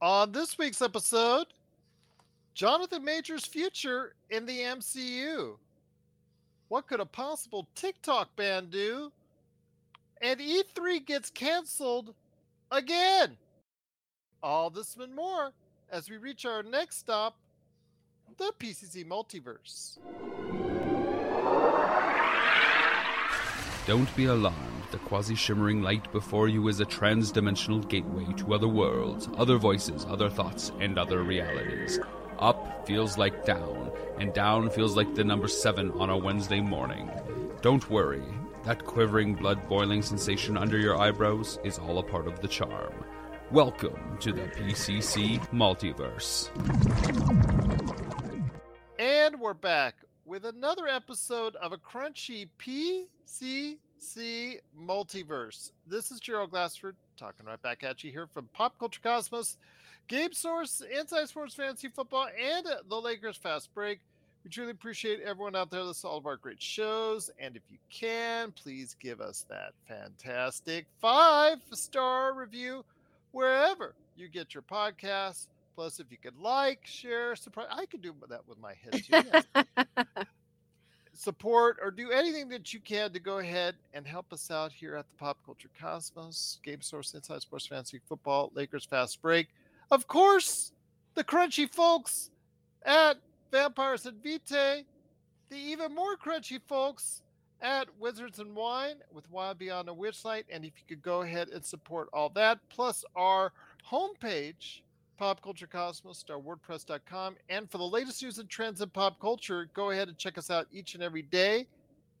On this week's episode, Jonathan Major's future in the MCU. What could a possible TikTok ban do? And E3 gets canceled again. All this and more as we reach our next stop, the PCC Multiverse. Don't be alarmed. The quasi shimmering light before you is a trans dimensional gateway to other worlds, other voices, other thoughts, and other realities. Up feels like down, and down feels like the number seven on a Wednesday morning. Don't worry, that quivering, blood boiling sensation under your eyebrows is all a part of the charm. Welcome to the PCC Multiverse. And we're back with another episode of a crunchy PCC See multiverse. This is Gerald Glassford talking right back at you here from Pop Culture Cosmos, Game Source, Inside Sports Fantasy Football, and the Lakers Fast Break. We truly appreciate everyone out there to all of our great shows. And if you can, please give us that fantastic five star review wherever you get your podcasts. Plus, if you could like, share, surprise, I could do that with my head too. yes. Support or do anything that you can to go ahead and help us out here at the Pop Culture Cosmos, Game Source, Inside Sports Fantasy Football, Lakers Fast Break. Of course, the crunchy folks at Vampires and Vitae, the even more crunchy folks at Wizards and Wine with Wild Beyond the Witchlight. And if you could go ahead and support all that, plus our homepage, Pop Culture Cosmos, WordPress.com. And for the latest news and trends in pop culture, go ahead and check us out each and every day.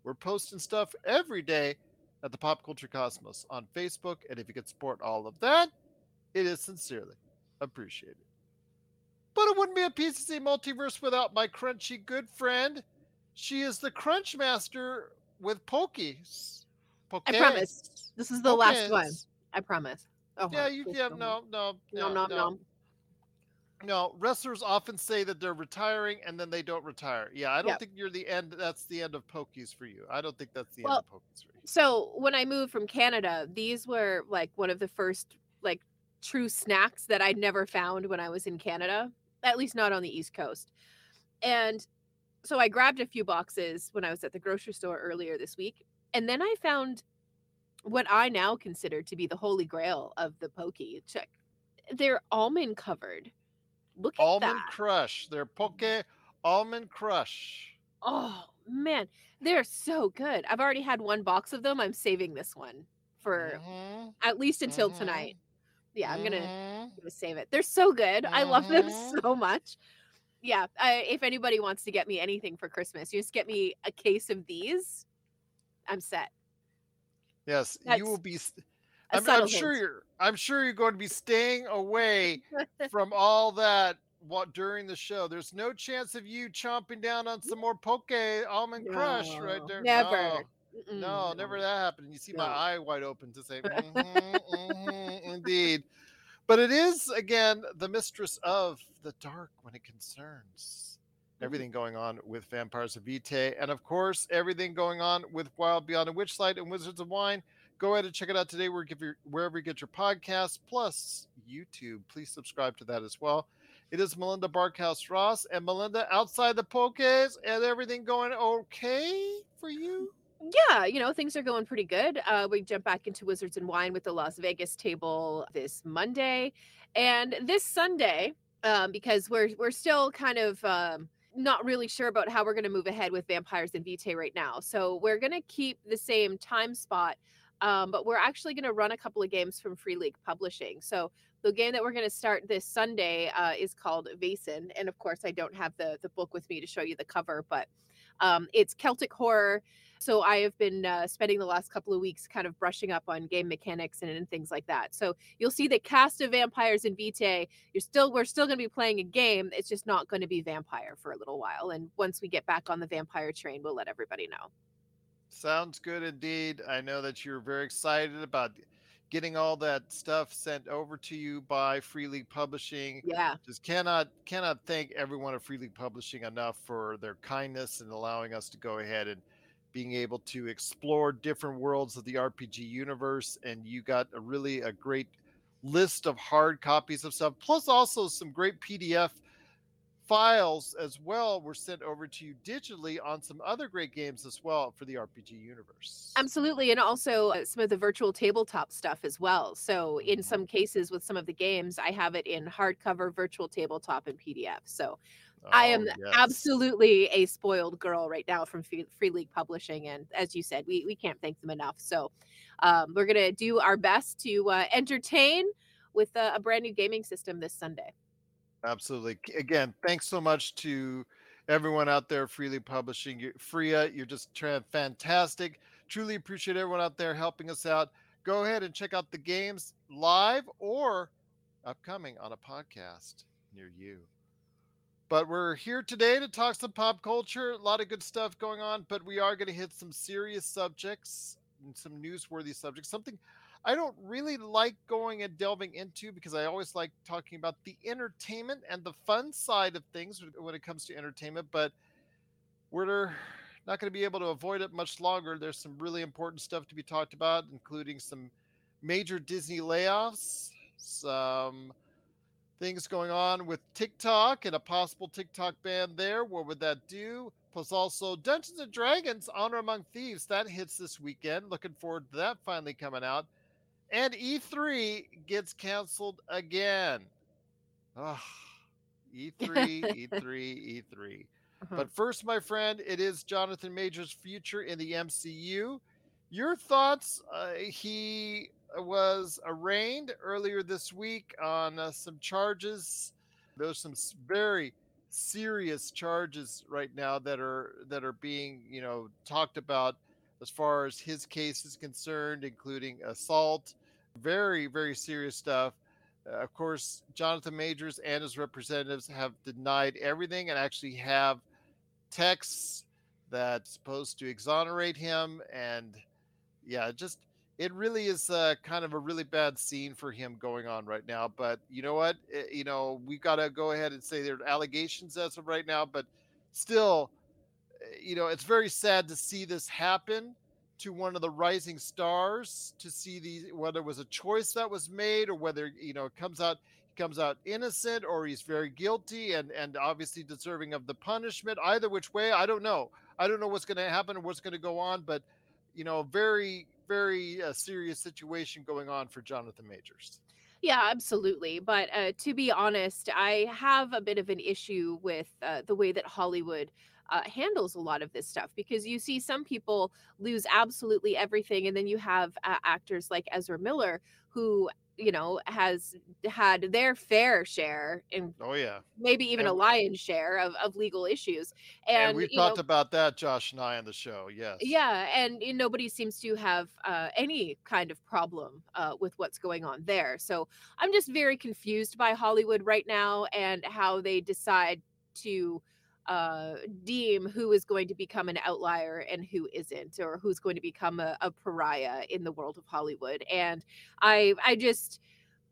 We're posting stuff every day at the Pop Culture Cosmos on Facebook. And if you could support all of that, it is sincerely appreciated. But it wouldn't be a PCC multiverse without my crunchy good friend. She is the Crunch Master with Pockies. I promise. This is the Pokés. last one. I promise. Oh, yeah, you yeah, no, no, no, no, no. No, wrestlers often say that they're retiring and then they don't retire. Yeah, I don't yep. think you're the end. That's the end of Pockies for you. I don't think that's the well, end of Pockies for you. So when I moved from Canada, these were like one of the first like true snacks that I'd never found when I was in Canada, at least not on the East Coast. And so I grabbed a few boxes when I was at the grocery store earlier this week. And then I found what I now consider to be the holy grail of the Pocky. Check. They're almond covered. Look at almond that. crush. They're Pocky almond crush. Oh man, they're so good. I've already had one box of them. I'm saving this one for mm-hmm. at least until mm-hmm. tonight yeah, I'm gonna, mm-hmm. gonna save it. They're so good. I love them mm-hmm. so much. Yeah, I, if anybody wants to get me anything for Christmas, you just get me a case of these. I'm set. Yes, That's you will be. I'm, I'm sure you're. I'm sure you're going to be staying away from all that what during the show. There's no chance of you chomping down on some more Pocky almond no, crush right there. Never. No. No, never that happened. You see no. my eye wide open to say, mm-hmm, mm-hmm, indeed. But it is, again, the mistress of the dark when it concerns mm-hmm. everything going on with Vampires of Vitae. And of course, everything going on with Wild Beyond the Witchlight and Wizards of Wine. Go ahead and check it out today wherever you get your podcast, plus YouTube. Please subscribe to that as well. It is Melinda Barkhouse Ross and Melinda outside the pokes and everything going okay for you? yeah, you know, things are going pretty good. Uh, we jump back into Wizards and Wine with the Las Vegas table this Monday, and this Sunday, um, because we're we're still kind of um, not really sure about how we're going to move ahead with Vampires and Vitae right now. So we're going to keep the same time spot, um, but we're actually going to run a couple of games from Free League Publishing. So the game that we're going to start this Sunday uh, is called Vaesen, and of course, I don't have the the book with me to show you the cover, but um, it's Celtic horror. So I have been uh, spending the last couple of weeks kind of brushing up on game mechanics and, and things like that. So you'll see the cast of vampires in Vitae. You're still we're still going to be playing a game. It's just not going to be vampire for a little while. And once we get back on the vampire train, we'll let everybody know. Sounds good indeed. I know that you're very excited about getting all that stuff sent over to you by Free League Publishing. Yeah. Just cannot cannot thank everyone at Free League Publishing enough for their kindness and allowing us to go ahead and being able to explore different worlds of the RPG universe. And you got a really a great list of hard copies of stuff, plus also some great PDF files as well were sent over to you digitally on some other great games as well for the RPG universe. Absolutely. And also uh, some of the virtual tabletop stuff as well. So, in some cases, with some of the games, I have it in hardcover, virtual tabletop, and PDF. So, oh, I am yes. absolutely a spoiled girl right now from Free League Publishing. And as you said, we, we can't thank them enough. So, um, we're going to do our best to uh, entertain with a, a brand new gaming system this Sunday. Absolutely. Again, thanks so much to everyone out there, Free League Publishing. Freya, you're just fantastic. Truly appreciate everyone out there helping us out. Go ahead and check out the games live or upcoming on a podcast near you. But we're here today to talk some pop culture. A lot of good stuff going on, but we are going to hit some serious subjects and some newsworthy subjects. Something I don't really like going and delving into because I always like talking about the entertainment and the fun side of things when it comes to entertainment, but we're not going to be able to avoid it much longer. There's some really important stuff to be talked about, including some major Disney layoffs, some things going on with TikTok and a possible TikTok ban there. What would that do? Plus, also Dungeons and Dragons Honor Among Thieves that hits this weekend. Looking forward to that finally coming out. And E3 gets canceled again. Oh, E3, E3, E3. Uh-huh. But first, my friend, it is Jonathan Majors' future in the MCU. Your thoughts? Uh, he was arraigned earlier this week on uh, some charges. There's some very serious charges right now that are that are being you know talked about as far as his case is concerned, including assault, very, very serious stuff. Uh, of course, Jonathan Majors and his representatives have denied everything and actually have texts that's supposed to exonerate him. And yeah, just it really is uh, kind of a really bad scene for him going on right now. But you know what? It, eh, you know, we've got to go ahead and say there are allegations as of right now, but still, you know, it's very sad to see this happen to one of the rising stars to see the whether it was a choice that was made or whether you know it comes out he comes out innocent or he's very guilty and and obviously deserving of the punishment. Either which way i don't know. I don't know what's going to happen or what's going to go on but you know very very uh, serious situation going on for jonathan majors. Yeah, absolutely. But uh, to be honest, I have a bit of an issue with uh, the way that Hollywood uh, handles a lot of this stuff because you see some people lose absolutely everything, and then you have uh, actors like Ezra Miller who you know has had their fair share and oh yeah. maybe even and, a lion's share of, of legal issues. And, and we've talked know, about that josh and i on the show yes. Yeah and you know, nobody seems to have uh, any kind of problem uh, with what's going on there. So i'm just very confused by hollywood right now and how they decide to uh, deem who is going to become an outlier and who isn't, or who's going to become a, a pariah in the world of Hollywood. And I, I just,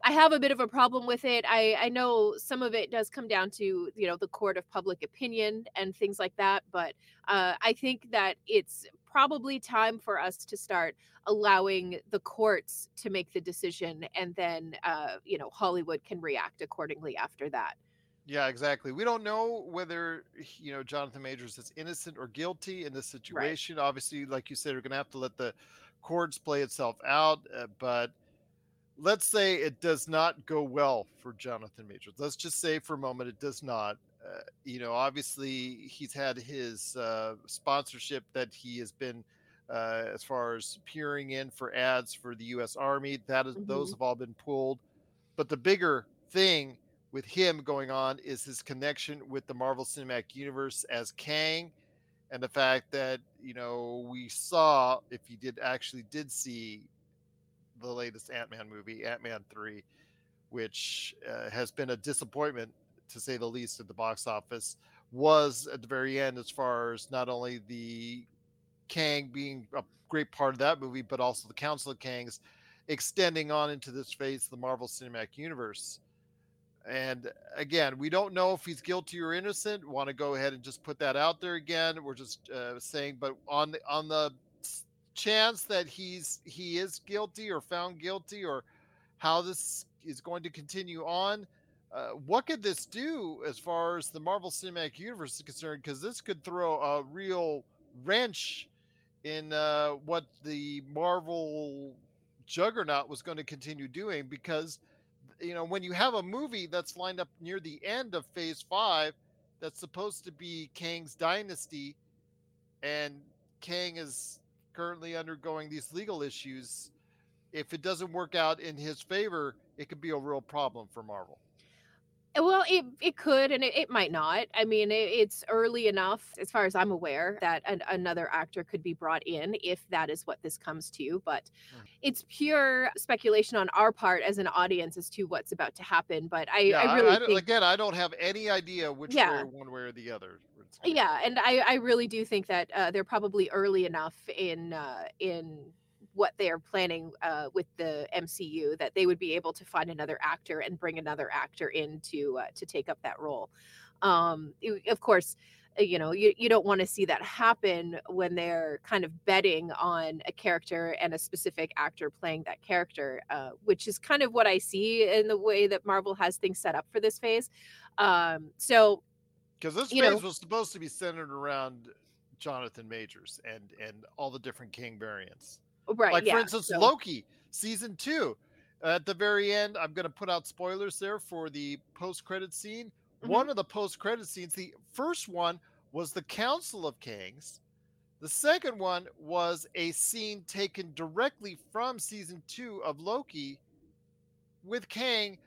I have a bit of a problem with it. I, I know some of it does come down to you know the court of public opinion and things like that, but uh, I think that it's probably time for us to start allowing the courts to make the decision, and then uh, you know Hollywood can react accordingly after that. Yeah, exactly. We don't know whether you know Jonathan Majors is innocent or guilty in this situation. Right. Obviously, like you said, we're going to have to let the courts play itself out. Uh, but let's say it does not go well for Jonathan Majors. Let's just say for a moment it does not. Uh, you know, obviously he's had his uh, sponsorship that he has been uh, as far as peering in for ads for the U.S. Army. That is, mm-hmm. those have all been pulled. But the bigger thing with him going on is his connection with the Marvel Cinematic Universe as Kang, and the fact that you know we saw if you did actually did see the latest Ant Man movie, Ant Man three, which uh, has been a disappointment to say the least at the box office, was at the very end as far as not only the Kang being a great part of that movie, but also the Council of Kangs extending on into this phase of the Marvel Cinematic Universe. And again, we don't know if he's guilty or innocent. Want to go ahead and just put that out there again? We're just uh, saying, but on the on the chance that he's he is guilty or found guilty or how this is going to continue on. Uh, what could this do as far as the Marvel Cinematic Universe is concerned? Because this could throw a real wrench in uh, what the Marvel juggernaut was going to continue doing. Because, you know, when you have a movie that's lined up near the end of Phase Five, that's supposed to be Kang's dynasty, and Kang is currently undergoing these legal issues. If it doesn't work out in his favor, it could be a real problem for Marvel. Well, it it could and it, it might not. I mean, it, it's early enough, as far as I'm aware, that an, another actor could be brought in if that is what this comes to. But Mm. it's pure speculation on our part as an audience as to what's about to happen. But I, yeah, I I, really I don't- think again, I don't have any idea which Yeah. way, one way or the other. yeah and i i really do think that uh, they're probably early enough in uh in what they're planning uh with the mcu that they would be able to find another actor and bring another actor in to uh, to take up that role um you- of course uh, you know you, you don't want to see that happen when they're kind of betting on a character and a specific actor playing that character uh, which is kind of what i see in the way that marvel has things set up for this phase um so because this phase know- was supposed to be centered around Jonathan Majors and and all the different Kang variants. Right like yeah for instance, so- Loki season two. At the very end, I'm going to put out spoilers there for the post-credit scene. Mhm. One of the post-credit scenes, the first one was the Council of Kangs. The second one was a scene taken directly from season two of Loki with Kang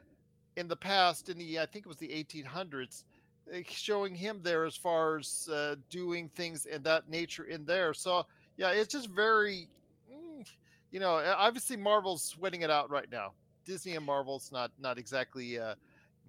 in the past, in the I think it was the 1800s, eh, showing him there as far as uh, doing things in that nature in there. So yeah, it's just very, you know, obviously Marvel's sweating it out right now. Disney and Marvel's not not exactly, uh,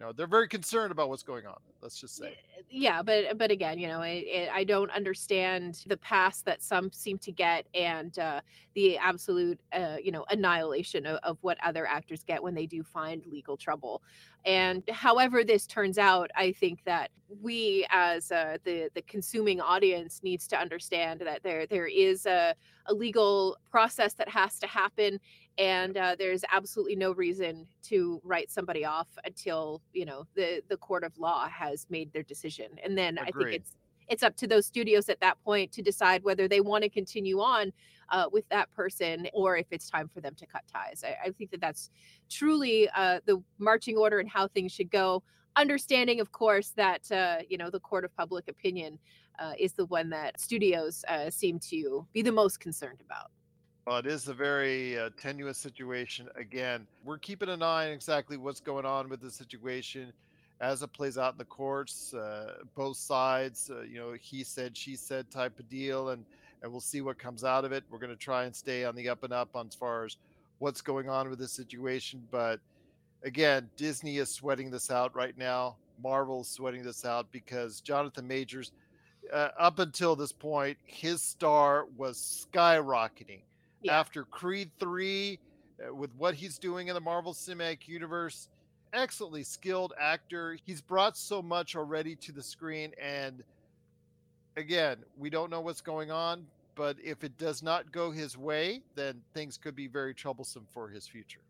you know, they're very concerned about what's going on. Let's just say. yeah but but again you know I, I i don't understand the pass that some seem to get and uh the absolute uh you know annihilation of, of what other actors get when they do find legal trouble and however this turns out i think that we as uh the the consuming audience needs to understand that there there is a, a legal process that has to happen and uh, there's absolutely no reason to write somebody off until you know the the court of law has made their decision and then i think it's it's up to those studios at that point to decide whether they want to continue on uh, with that person or if it's time for them to cut ties. I, I think that that's truly uh, the marching order and how things should go. Understanding of course that uh, you know the court of public opinion uh, is the one that studios uh, seem to be the most concerned about Well, it is a very uh, tenuous situation. Again, we're keeping an eye on exactly what's going on with the situation as it plays out in the courts. Uh, both sides, uh, you know, he said, she said type of deal, and and we'll see what comes out of it. We're going to try and stay on the up and up on as far as what's going on with this situation. But again, Disney is sweating this out right now. Marvel's sweating this out because Jonathan Majors, uh, up until this point, his star was skyrocketing Yeah. after Creed 3 uh, with what he's doing in the Marvel Cinematic Universe. Excellently skilled actor. He's brought so much already to the screen. And again, we don't know what's going on, but if it does not go his way, then things could be very troublesome for his future.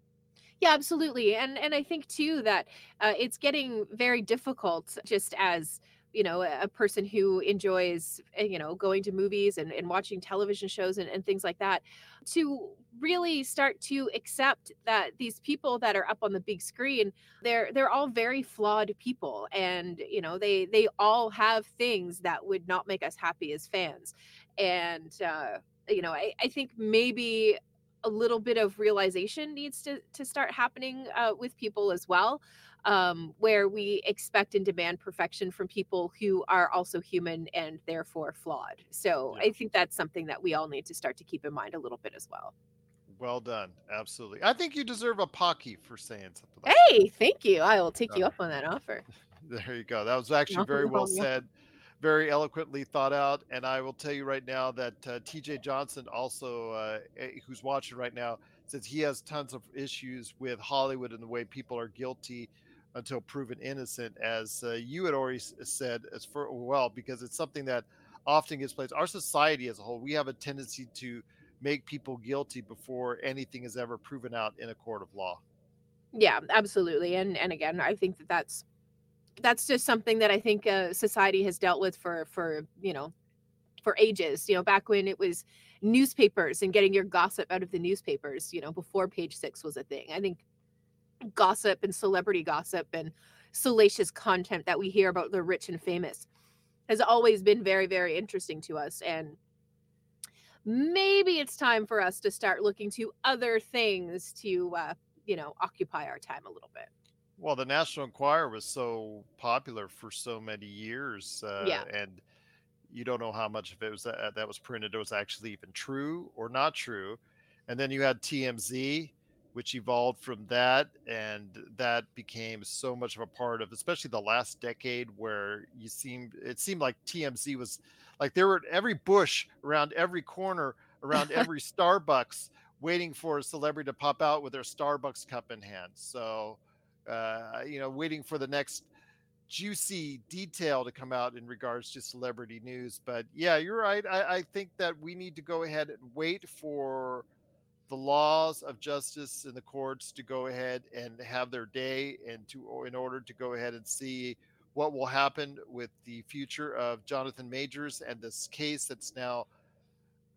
Yeah, absolutely. And and I think too that uh, it's getting very difficult just as you know a person who enjoys uh, you know going to movies and, and watching television shows and, and things like that to really start to accept that these people that are up on the big screen they're they're all very flawed people and you know they they all have things that would not make us happy as fans. And uh you know i, I think maybe a little bit of realization needs to to start happening uh, with people as well um, where we expect and demand perfection from people who are also human and therefore flawed so Yeah. i think that's something that we all need to start to keep in mind a little bit as well Well done. Absolutely. I think you deserve a Pocky for saying something like that. hey thank you i will take you up on that offer There you go. That was actually very well said, very eloquently thought out. And I will tell you right now that uh, TJ Johnson, also uh, eh, who's watching right now, says he has tons of issues with Hollywood and the way people are guilty until proven innocent, as uh, you had already said as for well, because it's something that often gets placed. Our society as a whole, we have a tendency to make people guilty before anything is ever proven out in a court of law. Yeah, absolutely. And and again, I think that that's that's just something that I think uh, society has dealt with for for you know for ages. You know, back when it was newspapers and getting your gossip out of the newspapers. You know, before Page Six was a thing. I think gossip and celebrity gossip and salacious content that we hear about the rich and famous has always been very very interesting to us and maybe it's time for us to start looking to other things to uh, you know occupy our time a little bit. Well the national enquirer was so popular for so many years uh, yeah. and you don't know how much of it was that, uh, that was printed it was actually even true or not true and then you had tmz which evolved from that and that became so much of a part of especially the last decade where you seemed it seemed like tmz was like there were every bush around every corner around every starbucks waiting for a celebrity to pop out with their starbucks cup in hand. So uh, you know waiting for the next juicy detail to come out in regards to celebrity news. But yeah you're right. I, I think that we need to go ahead and wait for the laws of justice and the courts to go ahead and have their day and to in order to go ahead and see what will happen with the future of Jonathan Majors and this case that's now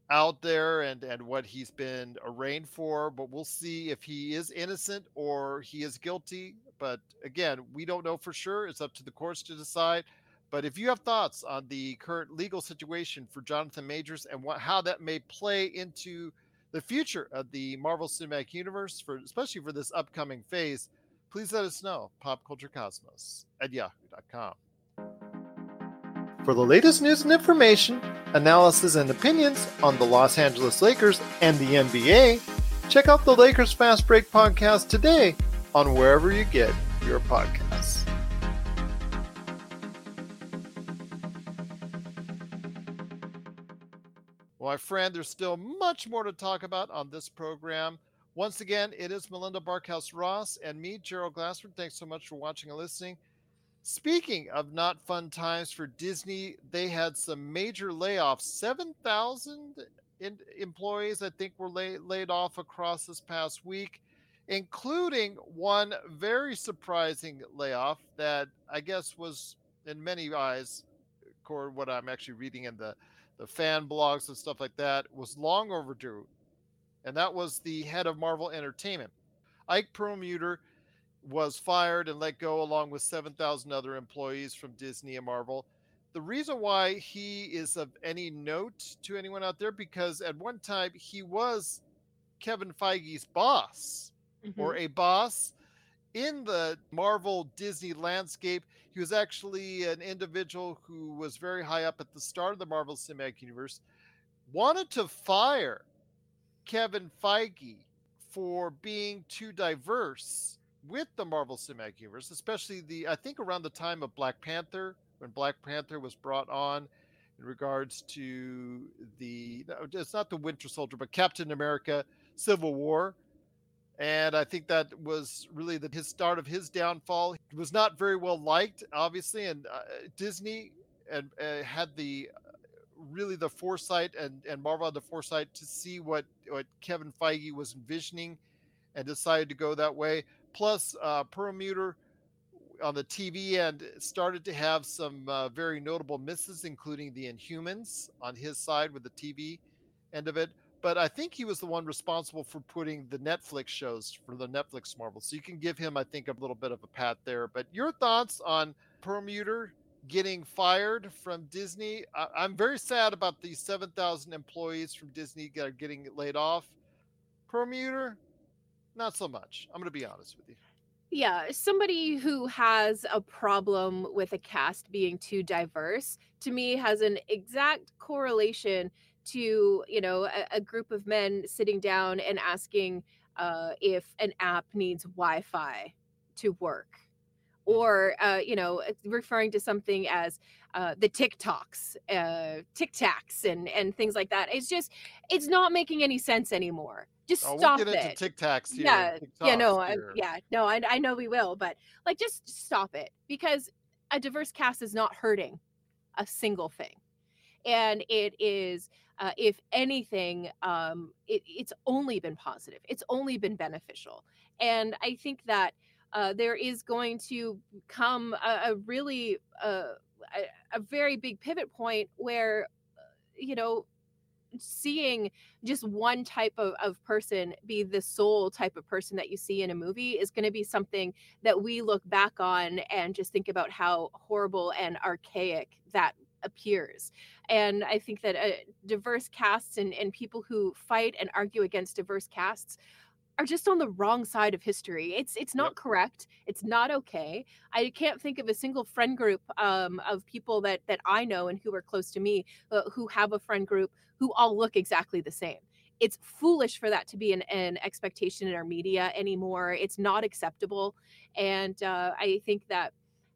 out there and and what he's been arraigned for but we'll see if he is innocent or he is guilty. But again we don't know for sure. It's up to the courts to decide. But if you have thoughts on the current legal situation for Jonathan Majors and what how that may play into the future of the Marvel Cinematic Universe, for especially for this upcoming phase, please let us know. Popculturecosmos at yahoo.com. For the latest news and information, analysis and opinions on the Los Angeles Lakers and the NBA, check out the Lakers Fast Break podcast today on wherever you get your podcasts. Well, my friend, there's still much more to talk about on this program. Once again, it is Melinda Barkhouse Ross and me, Gerald Glassford. Thanks so much for watching and listening. Speaking of not fun times for Disney, they had some major layoffs. 7,000 employees, I think, were lay- laid off across this past week, including one very surprising layoff that I guess was, in many eyes, according what I'm actually reading in the the fan blogs and stuff like that was long overdue. And that was the head of Marvel Entertainment. Ike Perlmutter was fired and let go along with 7,000 other employees from Disney and Marvel. The reason why he is of any note to anyone out there because at one time he was Kevin Feige's boss mm-hmm. or a boss in the Marvel Disney landscape. He was actually an individual who was very high up at the start of the Marvel Cinematic Universe, wanted to fire Kevin Feige for being too diverse with the Marvel Cinematic Universe, especially the, I think around the time of Black Panther, when Black Panther was brought on in regards to the, it's not the Winter Soldier, but Captain America Civil War and I think that was really the, his start of his downfall. He was not very well liked, obviously, and uh, Disney and uh, had the really the foresight and and Marvel had the foresight to see what what Kevin Feige was envisioning, and decided to go that way. Plus, uh, Perlmutter on the TV end started to have some uh, very notable misses, including the Inhumans on his side with the TV end of it but I think he was the one responsible for putting the Netflix shows for the Netflix Marvel. So you can give him, I think, a little bit of a pat there. But your thoughts on Perlmutter getting fired from Disney? I- am very sad about the 7,000 employees from Disney that are getting laid off. Perlmutter, not so much. I'm going to be honest with you. Yeah, somebody who has a problem with a cast being too diverse to me has an exact correlation to you know a, a group of men sitting down and asking uh, if an app needs Wi-Fi to work, mm. or uh, you know referring to something as uh, the TikToks, uh, TikToks, and and things like that. It's just it's not making any sense anymore. Just oh, stop we'll get it. Into TikToks here. Yeah, yeah, no, I, yeah, no, I, I know we will, but like just stop it because a diverse cast is not hurting a single thing, and it is uh, if anything, um, it, it's only been positive. It's only been beneficial. and I think that uh, there is going to come a, a really uh, a, a very big pivot point where uh, you know seeing just one type of, of person be the sole type of person that you see in a movie is going to be something that we look back on and just think about how horrible and archaic that appears and i think that uh, diverse casts and, and people who fight and argue against diverse casts are just on the wrong side of history. It's it's not Yep. correct. It's not okay. I can't think of a single friend group um, of people that that I know and who are close to me uh, who have a friend group who all look exactly the same. It's foolish for that to be an, an expectation in our media anymore. It's not acceptable, and uh, I think that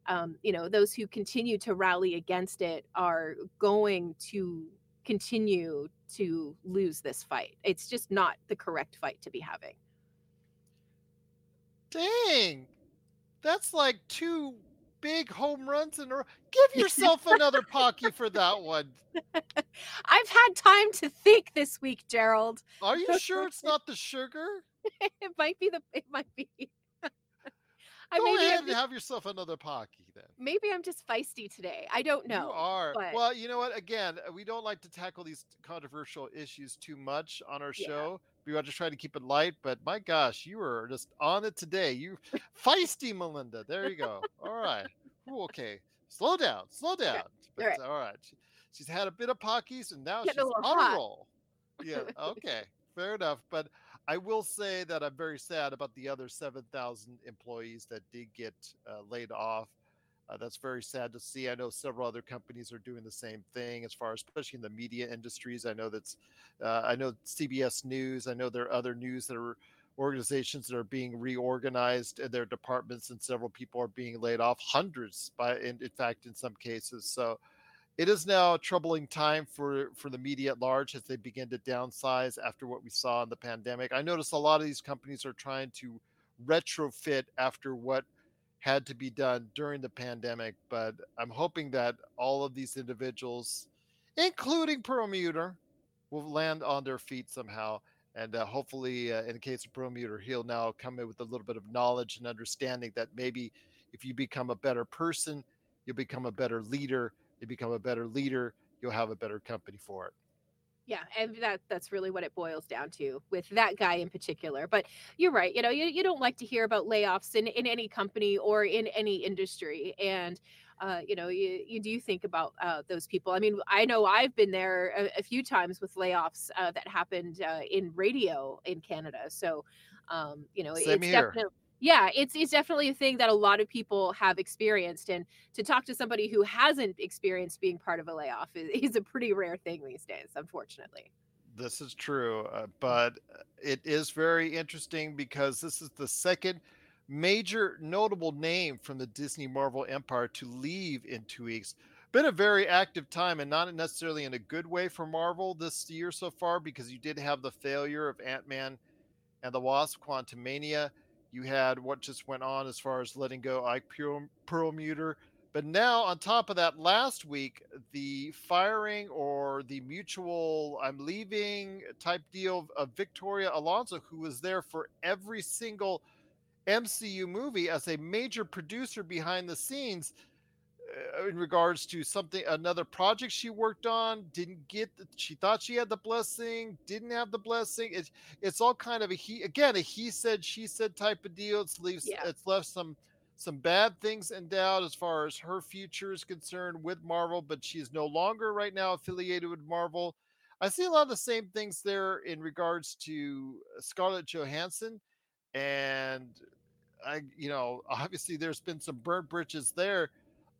um, you know those who continue to rally against it are going to continue to lose this fight. It's just not the correct fight to be having. Dang, that's like two big home runs in a row. Give yourself another Pocky for that one. I've had time to think this week, Gerald. Are you sure it's not the sugar? It might be the. It might be. I Go maybe ahead I'm and just, have yourself another Pocky then. maybe I'm just feisty today. I don't know. You are. but- Well, you know what? Again, uh, we don't like to tackle these controversial issues too much on our Yeah. show. We want to try to keep it light, but my gosh, you were just on it today. You feisty Melinda. There you go. All right. Ooh, okay. Slow down. Slow down. But, right. All right. She's had a bit of pockies and now a she's on hot. a roll. Yeah. Okay. Fair enough. But I will say that I'm very sad about the other 7,000 employees that did get uh, laid off. Uh, that's very sad to see. I know several other companies are doing the same thing, as far as especially in the media industries. I know that's, uh, I know CBS News. I know there are other news that are organizations that are being reorganized in their departments, and several people are being laid off. Hundreds, by in, in fact, in some cases. So it is now a troubling time for for the media at large as they begin to downsize after what we saw in the pandemic. I notice a lot of these companies are trying to retrofit after what had to be done during the pandemic, but I'm hoping that all of these individuals, including Perlmutter, will land on their feet somehow. And uh, hopefully, uh, in the case of Perlmutter, he'll now come in with a little bit of knowledge and understanding that maybe if you become a better person, you'll become a better leader. You become a better leader, you'll have a better company for it. Yeah, and that that's really what it boils down to with that guy in particular. But you're right. You know, you, you don't like to hear about layoffs in, in any company or in any industry. And uh, you know, you, you do think about uh, those people. I mean, I know I've been there a, a few times with layoffs uh, that happened uh, in radio in Canada. So, um, you know, Same it's here. definitely yeah, it's it's definitely a thing that a lot of people have experienced. And to talk to somebody who hasn't experienced being part of a layoff is, is a pretty rare thing these days, unfortunately. This is true, uh, but uh, it is very interesting because this is the second major notable name from the Disney Marvel empire to leave in two weeks. Been a very active time and not necessarily in a good way for Marvel this year so far because you did have the failure of Ant Man and the Wasp Quantumania. You had what just went on as far as letting go Ike Perlmutter. But now, on top of that, last week, the firing or the mutual I'm leaving type deal of, Victoria Alonso, who was there for every single MCU movie as a major producer behind the scenes Uh, in regards to something another project she worked on didn't get the, she thought she had the blessing didn't have the blessing it's it's all kind of a he again a he said she said type of deal it's leaves Yeah. it's left some some bad things in doubt as far as her future is concerned with marvel but she's no longer right now affiliated with marvel i see a lot of the same things there in regards to uh, scarlett johansson and i you know obviously there's been some burnt bridges there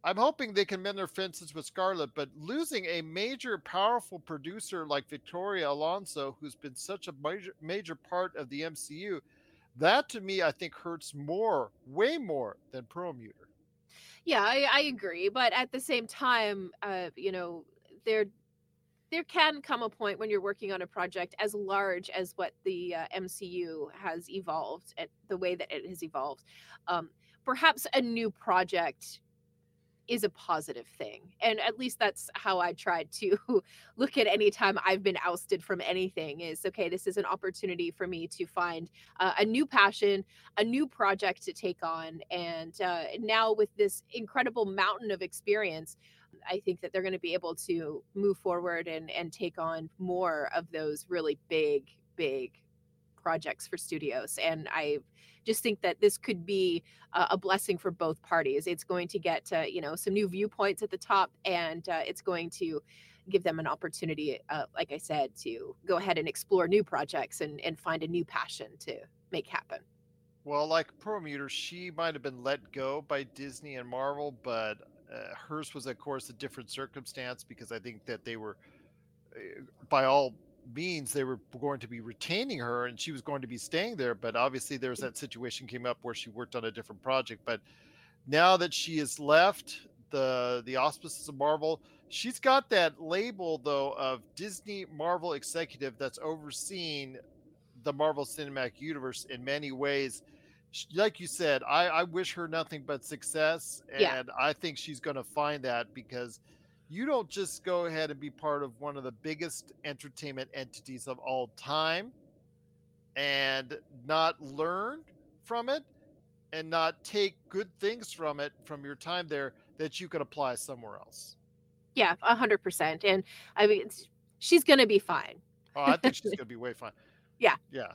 I'm hoping they can mend their fences with Scarlett, but losing a major, powerful producer like Victoria Alonso, who's been such a major, major part of the MCU, that to me, I think hurts more, way more than Perlmutter. Yeah, I, I agree, but at the same time, uh, you know, there there can come a point when you're working on a project as large as what the uh, MCU has evolved, at the way that it has evolved. Um, perhaps a new project is a positive thing. And at least that's how I tried to look at any time I've been ousted from anything is okay, this is an opportunity for me to find uh, a new passion, a new project to take on. And uh, now with this incredible mountain of experience, I think that they're going to be able to move forward and, and take on more of those really big, big projects for studios. And I just think that this could be a, a blessing for both parties. It's going to get uh, you know some new viewpoints at the top, and uh, it's going to give them an opportunity, uh, like I said, to go ahead and explore new projects and and find a new passion to make happen. Well, like Perlmutter, she might have been let go by Disney and Marvel, but uh, hers was, of course, a different circumstance because I think that they were, uh, by all means they were going to be retaining her and she was going to be staying there but obviously there was mm. that situation came up where she worked on a different project but now that she has left the the auspices of marvel she's got that label though of disney marvel executive that's overseeing the marvel cinematic universe in many ways like you said i i wish her nothing but success and yeah. i think she's going to find that because you don't just go ahead and be part of one of the biggest entertainment entities of all time and not learn from it and not take good things from it from your time there that you could apply somewhere else. Yeah, a hundred percent. And I mean, she's gonna be fine. oh, I think she's gonna be way fine. Yeah. Yeah.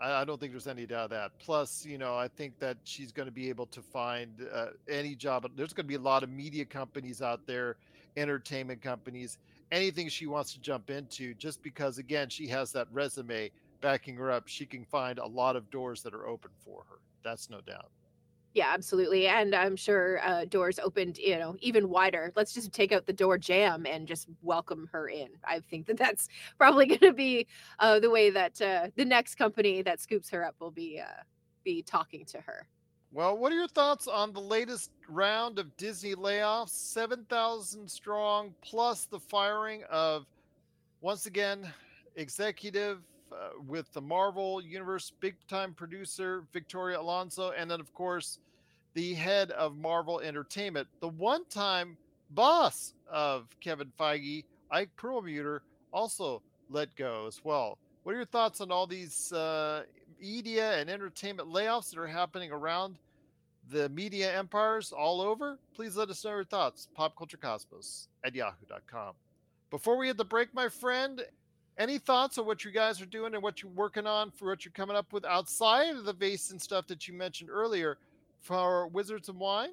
I, I, don't think there's any doubt of that. Plus, you know, I think that she's going to be able to find uh, any job. There's going to be a lot of media companies out there entertainment companies, anything she wants to jump into, just because, again, she has that resume backing her up. She can find a lot of doors that are open for her. That's no doubt. Yeah, absolutely. And I'm sure uh, doors opened, you know, even wider. Let's just take out the door jam and just welcome her in. I think that that's probably going to be uh, the way that uh, the next company that scoops her up will be uh, be talking to her. Well, what are your thoughts on the latest round of Disney layoffs? 7,000 strong, plus the firing of, once again, executive uh, with the Marvel Universe big time producer, Victoria Alonso, and then, of course, the head of Marvel Entertainment, the one time boss of Kevin Feige, Ike Perlmutter, also let go as well. What are your thoughts on all these uh, media and entertainment layoffs that are happening around the media empires all over, please let us know your thoughts. Popculturecosmos at yahoo.com. Before we hit the break, my friend, any thoughts on what you guys are doing and what you're working on for what you're coming up with outside of the Vaesen stuff that you mentioned earlier for Wizards and Wine?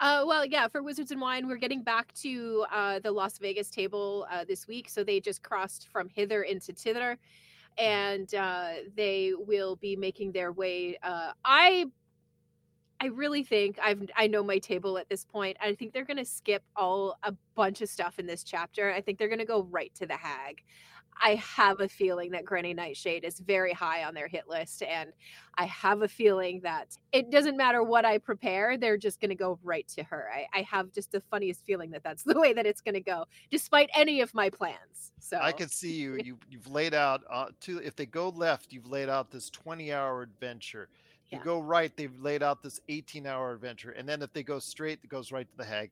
Uh, well, yeah, for Wizards and Wine, we're getting back to uh, the Las Vegas table uh, this week. So they just crossed from hither into thither, mm-hmm. and uh, they will be making their way. Uh, I I really think I've I know my table at this point. I think they're gonna skip all a bunch of stuff in this chapter. I think they're gonna go right to the hag. I have a feeling that Granny Nightshade is very high on their hit list, and I have a feeling that it doesn't matter what I prepare, they're just going to go right to her. I, I, have just the funniest feeling that that's the way that it's going to go, despite any of my plans. So I can see you. You you've laid out uh, to if they go left, you've laid out this twenty-hour adventure you yeah. go right, they've laid out this 18 hour adventure. And then if they go straight, it goes right to the hag.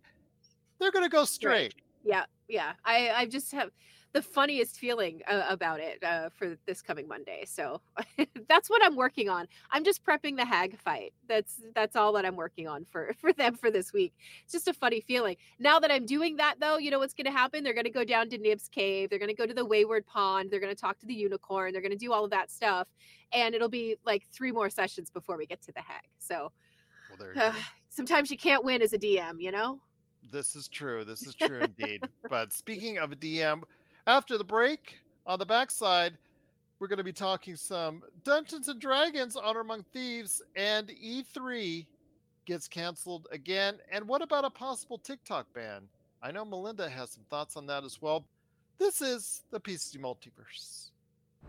They're going to go straight. Right. Yeah. Yeah. I, I just have, the funniest feeling uh, about it uh, for this coming Monday. So that's what I'm working on. I'm just prepping the hag fight. That's that's all that I'm working on for for them for this week. It's just a funny feeling. Now that I'm doing that though, you know what's going to happen? They're going to go down to Nib's cave. They're going to go to the Wayward Pond. They're going to talk to the unicorn. They're going to do all of that stuff, and it'll be like three more sessions before we get to the hag. So well, uh, sometimes you can't win as a DM, you know. This is true. This is true indeed. but speaking of a DM, after the break, on the backside, we're going to be talking some Dungeons and Dragons Honor Among Thieves and E3 gets canceled again. And what about a possible TikTok ban? I know Melinda has some thoughts on that as well. This is the PC Multiverse.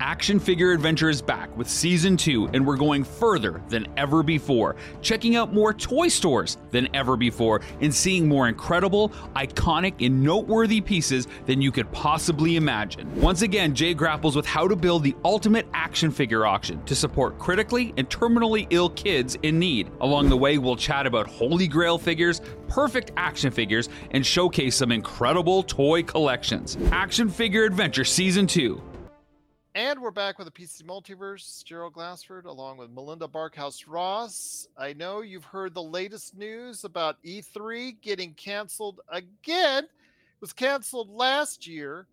Action Figure Adventure is back with season two, and we're going further than ever before, checking out more toy stores than ever before, and seeing more incredible, iconic, and noteworthy pieces than you could possibly imagine. Once again, Jay grapples with how to build the ultimate action figure auction to support critically and terminally ill kids in need. Along the way, we'll chat about Holy Grail figures, perfect action figures, and showcase some incredible toy collections. Action Figure Adventure Season 2 And we're back with the PC Multiverse, Gerald Glassford, along with Melinda Barkhouse Ross. I know you've heard the latest news about E3 getting canceled again. It was canceled last year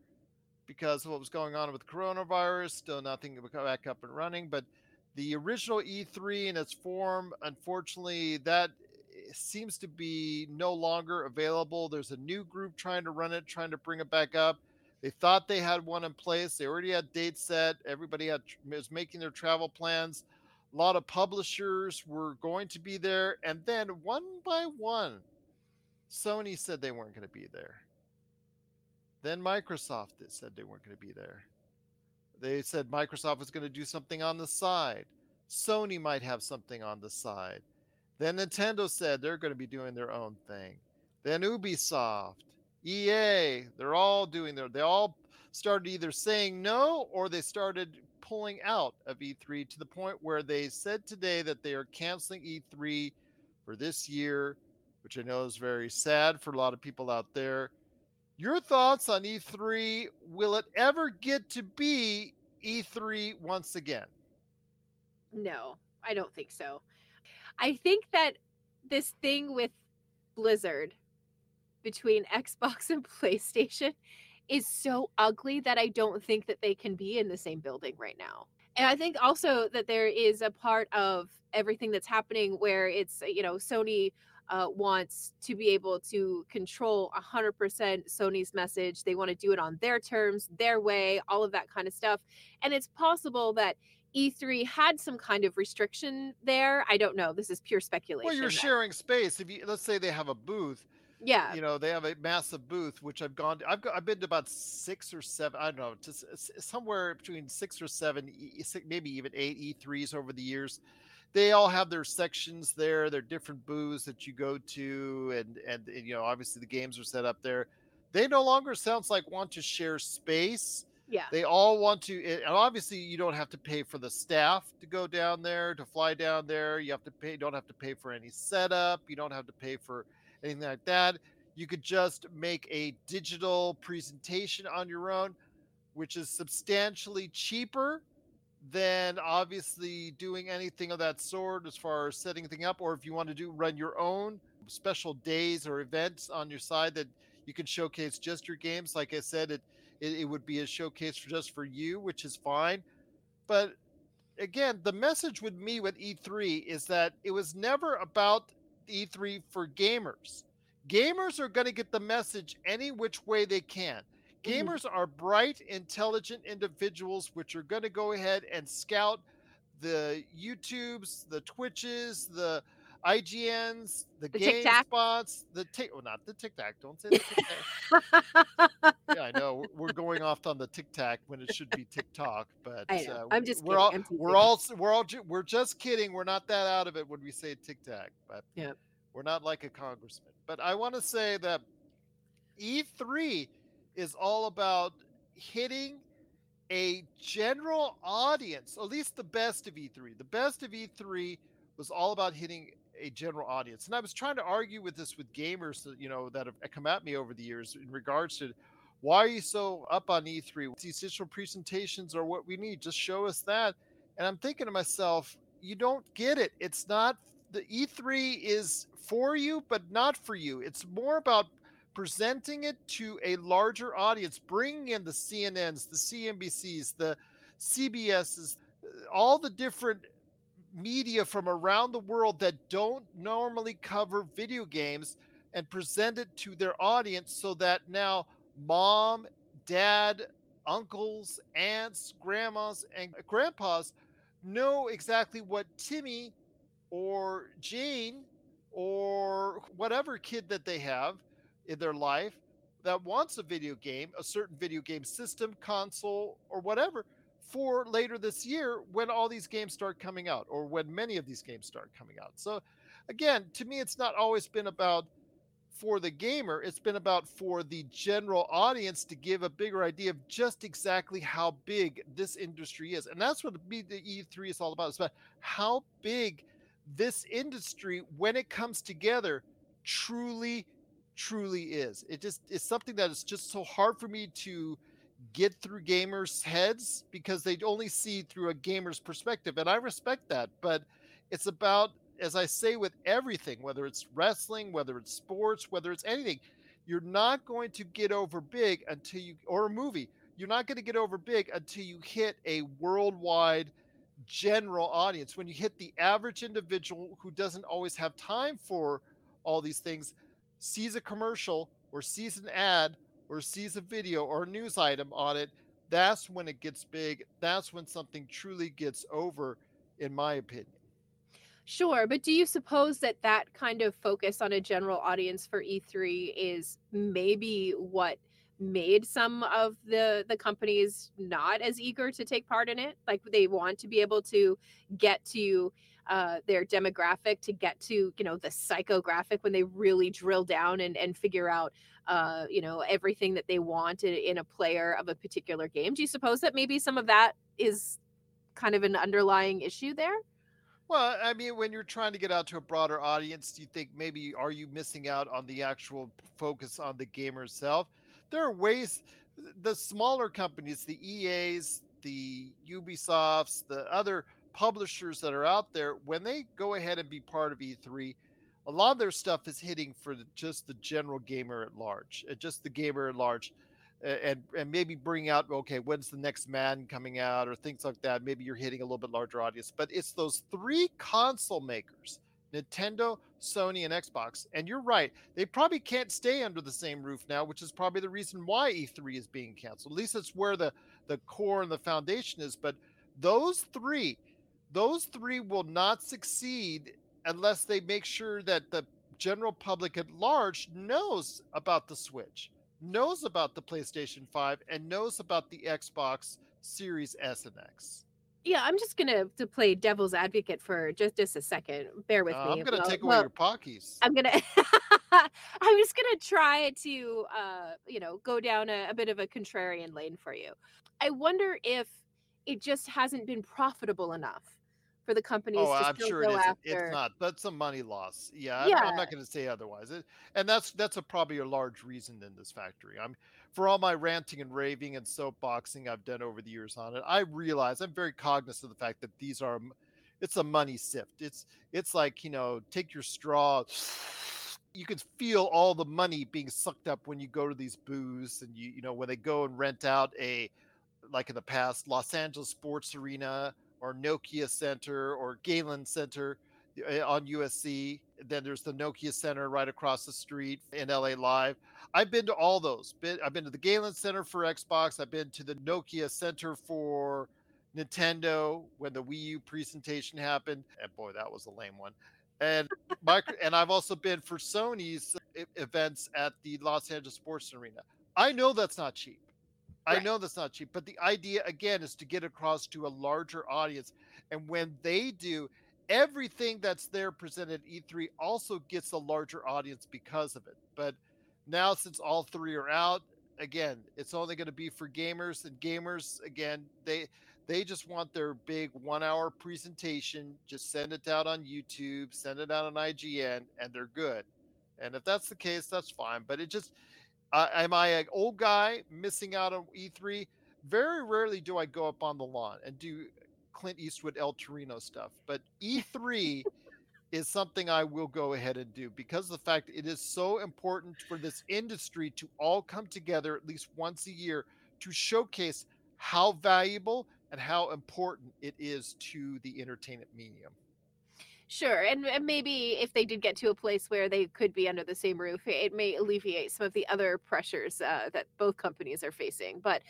because of what was going on with coronavirus. Still nothing back up and running. But the original E3 in its form, unfortunately, that eh, seems to be no longer available. There's a new group trying to run it, trying to bring it back up. They thought they had one in place. They already had dates set. Everybody had was making their travel plans. A lot of publishers were going to be there, and then one by one, Sony said they weren't going to be there. Then Microsoft said they weren't going to be there. They said Microsoft was going to do something on the side. Sony might have something on the side. Then Nintendo said they're going to be doing their own thing. Then Ubisoft, EA, they're all doing their, they all started either saying no or they started pulling out of E3 to the point where they said today that they are canceling E3 for this year, which I know is very sad for a lot of people out there. Your thoughts on E3? Will it ever get to be E3 once again? No, I don't think so. I think that this thing with Blizzard between Xbox and PlayStation is so ugly that I don't think that they can be in the same building right now. And I think also that there is a part of everything that's happening where it's, you know, Sony uh, wants to be able to control 100% Sony's message. They want to do it on their terms, their way, all of that kind of stuff. And it's possible that E3 had some kind of restriction there. I don't know. This is pure speculation. Well, you're sharing space. If you let's say they have a booth, yeah, you know they have a massive booth, which I've gone. To, I've got, I've been to about six or seven. I don't know, just somewhere between six or seven, maybe even eight E3s over the years. They all have their sections there. Their different booths that you go to, and, and and you know obviously the games are set up there. They no longer sounds like want to share space yeah. They all want to, and obviously you don't have to pay for the staff to go down there, to fly down there. You have to pay, don't have to pay for any setup. You don't have to pay for anything like that. You could just make a digital presentation on your own, which is substantially cheaper than obviously doing anything of that sort as far as setting thing up. Or if you want to do run your own special days or events on your side that you can showcase just your games. Like I said, it it, it would be a showcase for just for you, which is fine. But again, the message with me with E3 is that it was never about E3 for gamers. Gamers are going to get the message any which way they can. Mm-hmm. Gamers mm-hmm. are bright, intelligent individuals which are going to go ahead and scout the YouTubes, the Twitches, the IGNs, the, the game spots, the tick. Well, not the Tic Tac. Don't say the Tic Tac. yeah, I know we're going off on the Tic Tac when it should be TikTok, but I know. Uh, I'm just we're kidding. all we're all we're all we're just kidding. We're not that out of it when we say Tic Tac, but yeah, we're not like a congressman. But I want to say that E3 is all about hitting a general audience, at least the best of E3. The best of E3 was all about hitting a general audience. And I was trying to argue with this with gamers, that, you know, that have uh, come at me over the years in regards to why are you so up on E3? These digital presentations are what we need. Just show us that. And I'm thinking to myself, you don't get it. It's not the E3 is for you, but not for you. It's more about presenting it to a larger audience, bringing in the CNNs, the CNBCs, the CBSs, uh, all the different media from around the world that don't normally cover video games and present it to their audience so that now mom, dad, uncles, aunts, grandmas, and grandpas know exactly what Timmy or Jane or whatever kid that they have in their life that wants a video game, a certain video game system, console, or whatever, for later this year when all these games start coming out or when many of these games start coming out. So again, to me it's not always been about for the gamer, it's been about for the general audience to give a bigger idea of just exactly how big this industry is. And that's what the E3 is all about. It's about how big this industry, when it comes together, truly, truly is. It just is something that is just so hard for me to get through gamers' heads because they only see through a gamer's perspective. And I respect that. But it's about as I say with everything, whether it's wrestling, whether it's sports, whether it's anything, you're not going to get over big until you, or a movie, you're not going to get over big until you hit a worldwide general audience. When you hit the average individual who doesn't always have time for all these things, sees a commercial or sees an ad or sees a video or a news item on it, that's when it gets big. That's when something truly gets over, in my opinion. Sure, but do you suppose that that kind of focus on a general audience for E3 is maybe what made some of the the companies not as eager to take part in it? Like they want to be able to get to uh, their demographic, to get to you know the psychographic when they really drill down and and figure out uh, you know everything that they want in, in a player of a particular game. Do you suppose that maybe some of that is kind of an underlying issue there? Well, I mean, when you're trying to get out to a broader audience, do you think maybe are you missing out on the actual focus on the gamer itself? There are ways the smaller companies, the EAs, the Ubisofts, the other publishers that are out there, when they go ahead and be part of E3, a lot of their stuff is hitting for the, just the general gamer at large, uh, just the gamer at large and and maybe bring out okay when's the next Madden coming out or things like that. Maybe you're hitting a little bit larger audience but it's those three console makers nintendo sony and xbox and you're right they probably can't stay under the same roof now which is probably the reason why e3 is being canceled. At least it's where the the core and the foundation is but those three those three will not succeed unless they make sure that the general public at large knows about the switch knows about the PlayStation 5 and knows about the Xbox Series S and X. Yeah, I'm just gonna to play devil's advocate for just just a second. Bear with Uh, me. I'm gonna Well, take away well, your pockies. I'm gonna. I'm just gonna try to, uh, you know, go down a, a bit of a contrarian lane for you. I wonder if it just hasn't been profitable enough for the oh, companies Oh, to I'm still sure it go isn't. after. It's not. That's a money loss. Yeah, I'm, Yeah, I'm not going to say otherwise. It, and that's that's a probably a large reason in this factory. I'm for all my ranting and raving and soapboxing I've done over the years on it. I realize I'm very cognizant of the fact that these are it's a money sift. It's it's like you know take your straw. You can feel all the money being sucked up when you go to these booths and you you know when they go and rent out a like in the past Los Angeles Sports Arena or Nokia Center or Galen Center uh, on USC. Then there's the Nokia Center right across the street in LA Live. I've been to all those. I've been to the Galen Center for Xbox. I've been to the Nokia Center for Nintendo when the Wii U presentation happened. And boy, that was a lame one. And micro, and I've also been for Sony's events at the Los Angeles Sports Arena. I know that's not cheap. I know that's not cheap, but the idea again is to get across to a larger audience. And when they do, everything that's there presented at E3 also gets a larger audience because of it. But now, since all three are out, again, it's only going to be for gamers. And gamers, again, they they just want their big one-hour presentation. Just send it out on YouTube, send it out on IGN, and they're good. And if that's the case, that's fine. But it just am I an old guy missing out on E3? Very rarely do I go up on the lawn and do Clint Eastwood El Torino stuff. But E3 is something I will go ahead and do because of the fact it is so important for this industry to all come together at least once a year to showcase how valuable and how important it is to the entertainment medium. Sure, and, and maybe if they did get to a place where they could be under the same roof, it may alleviate some of the other pressures uh, that both companies are facing. But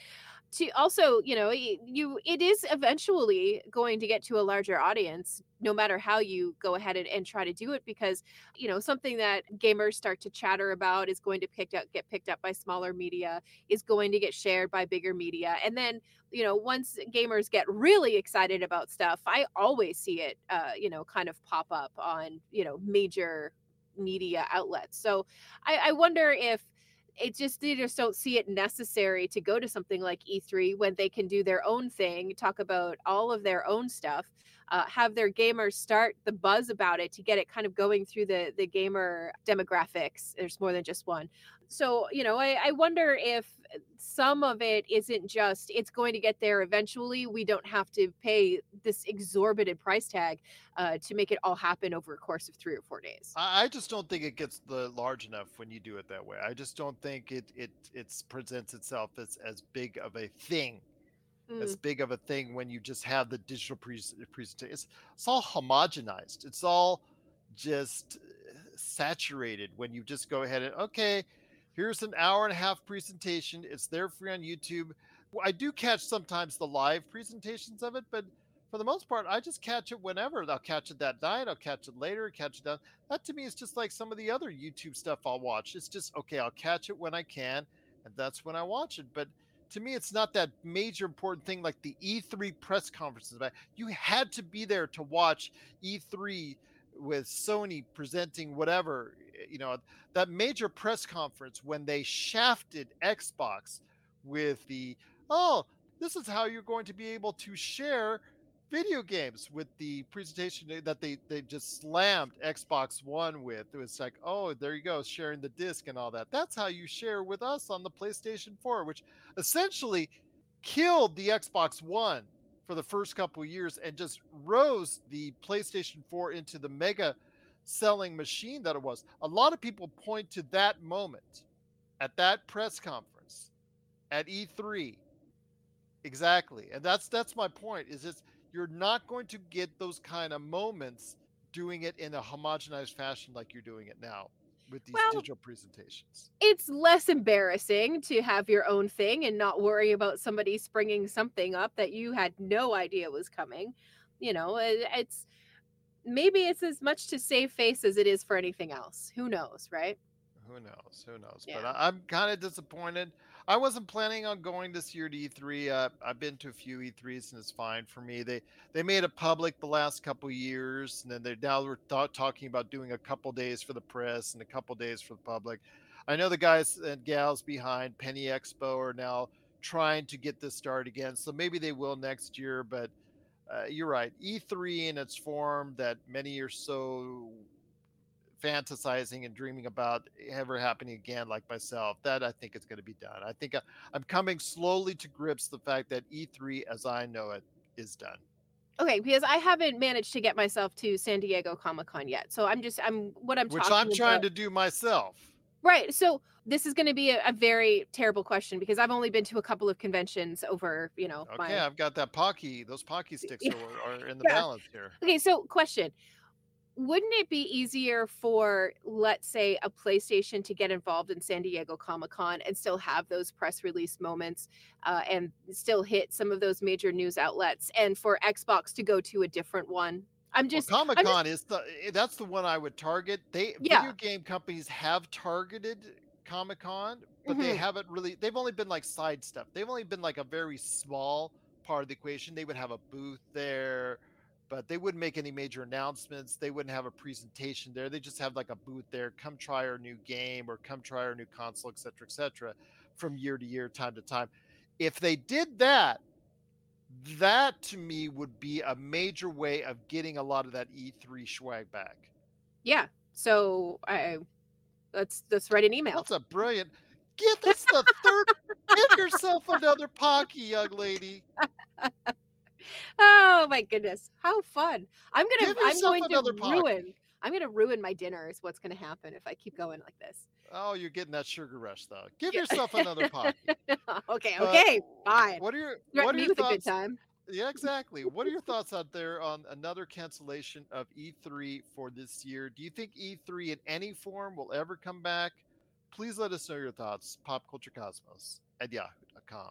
to also, you know, you it is eventually going to get to a larger audience no matter how you go ahead and, and try to do it because you know something that gamers start to chatter about is going to pick up get picked up by smaller media is going to get shared by bigger media and then you know once gamers get really excited about stuff i always see it uh you know kind of pop up on you know major media outlets. So i i wonder if it just they just don't see it necessary to go to something like E3 when they can do their own thing, talk about all of their own stuff, uh, have their gamers start the buzz about it to get it kind of going through the the gamer demographics. There's more than just one. So you know, I, I wonder if some of it isn't just it's going to get there eventually. We don't have to pay this exorbitant price tag uh, to make it all happen over a course of three or four days. I just don't think it gets the large enough when you do it that way. I just don't think it it it presents itself as as big of a thing, as Mm, big of a thing when you just have the digital pre- presentation. It's, it's all homogenized. It's all just uh, saturated when you just go ahead and okay, here's an hour and a half presentation. It's there free on YouTube. I do catch sometimes the live presentations of it, but for the most part, I just catch it whenever. I'll catch it that night. I'll catch it later. Catch it down. That to me is just like some of the other YouTube stuff I'll watch. It's just okay. I'll catch it when I can, and that's when I watch it. But to me, it's not that major important thing like the E3 press conferences. But you had to be there to watch E3 with Sony presenting whatever. eh, You know that major press conference when they shafted Xbox with the oh this is how you're going to be able to share video games with the presentation that they they just slammed Xbox One with. It was like, oh, there you go, sharing the disc and all that. That's how you share with us on the PlayStation 4, which essentially killed the Xbox One for the first couple years and just rose the PlayStation 4 into the mega selling machine that it was. A lot of people point to that moment at that press conference at E3 Exactly. And that's that's my point is it's you're not going to get those kind of moments doing it in a homogenized fashion like you're doing it now with these Well, digital presentations. it's less embarrassing to have your own thing and not worry about somebody springing something up that you had no idea was coming. You know, uh, it's maybe it's as much to save face as it is for anything else. Who knows, right? Who knows? Who knows? But Yeah. I, I'm kind of disappointed. I wasn't planning on going this year to E3. Uh, I've been to a few E3s and it's fine for me. They they made it public the last couple years, and then they're now we're ta- talking about doing a couple days for the press and a couple days for the public. I know the guys and gals behind Penny Expo are now trying to get this started again, so maybe they will next year. But uh, you're right, E3 in its form that many are so fantasizing and dreaming about ever happening again like myself that i think is going to be done i think I, i'm coming slowly to grips the fact that e3 as i know it is done Okay, because I haven't managed to get myself to San Diego Comic Con yet. So I'm just I'm what I'm which talking i'm trying about. to do myself Right. So this is going to be a, a very terrible question because I've only been to a couple of conventions over, you know, okay my i've got that pocky those pocky sticks are, are in the Yeah. balance here Okay, so question. Wouldn't it be easier for, let's say, a PlayStation to get involved in San Diego Comic Con and still have those press release moments uh, and still hit some of those major news outlets and for Xbox to go to a different one? I'm just, well, I'm just, comic-con is the eh, that's the one i would target they yeah. video game companies have targeted comic-con but they mhm. haven't really they've only been like side stuff they've only been like a very small part of the equation they would have a booth there but they wouldn't make any major announcements they wouldn't have a presentation there they just have like a booth there come try our new game or come try our new console etc cetera, etc cetera, from year to year time to time if they did that that to me would be a major way of getting a lot of that e3 swag back Yeah. So I let's let's write an email. that's a brilliant get this the third give yourself another pocky young lady Oh my goodness. How fun. I'm gonna Give I'm going to ruin I'm gonna ruin my dinner is what's gonna happen if I keep going like this. Oh, you're getting that sugar rush though. Give Yeah. yourself another Pocky. okay, uh, okay, fine. What are your Threaten what are your with a good thoughts? time. Yeah, exactly. What are your thoughts out there on another cancellation of E3 for this year? Do you think E3 in any form will ever come back? Please let us know your thoughts. Pop Culture Cosmos at yahoo.com.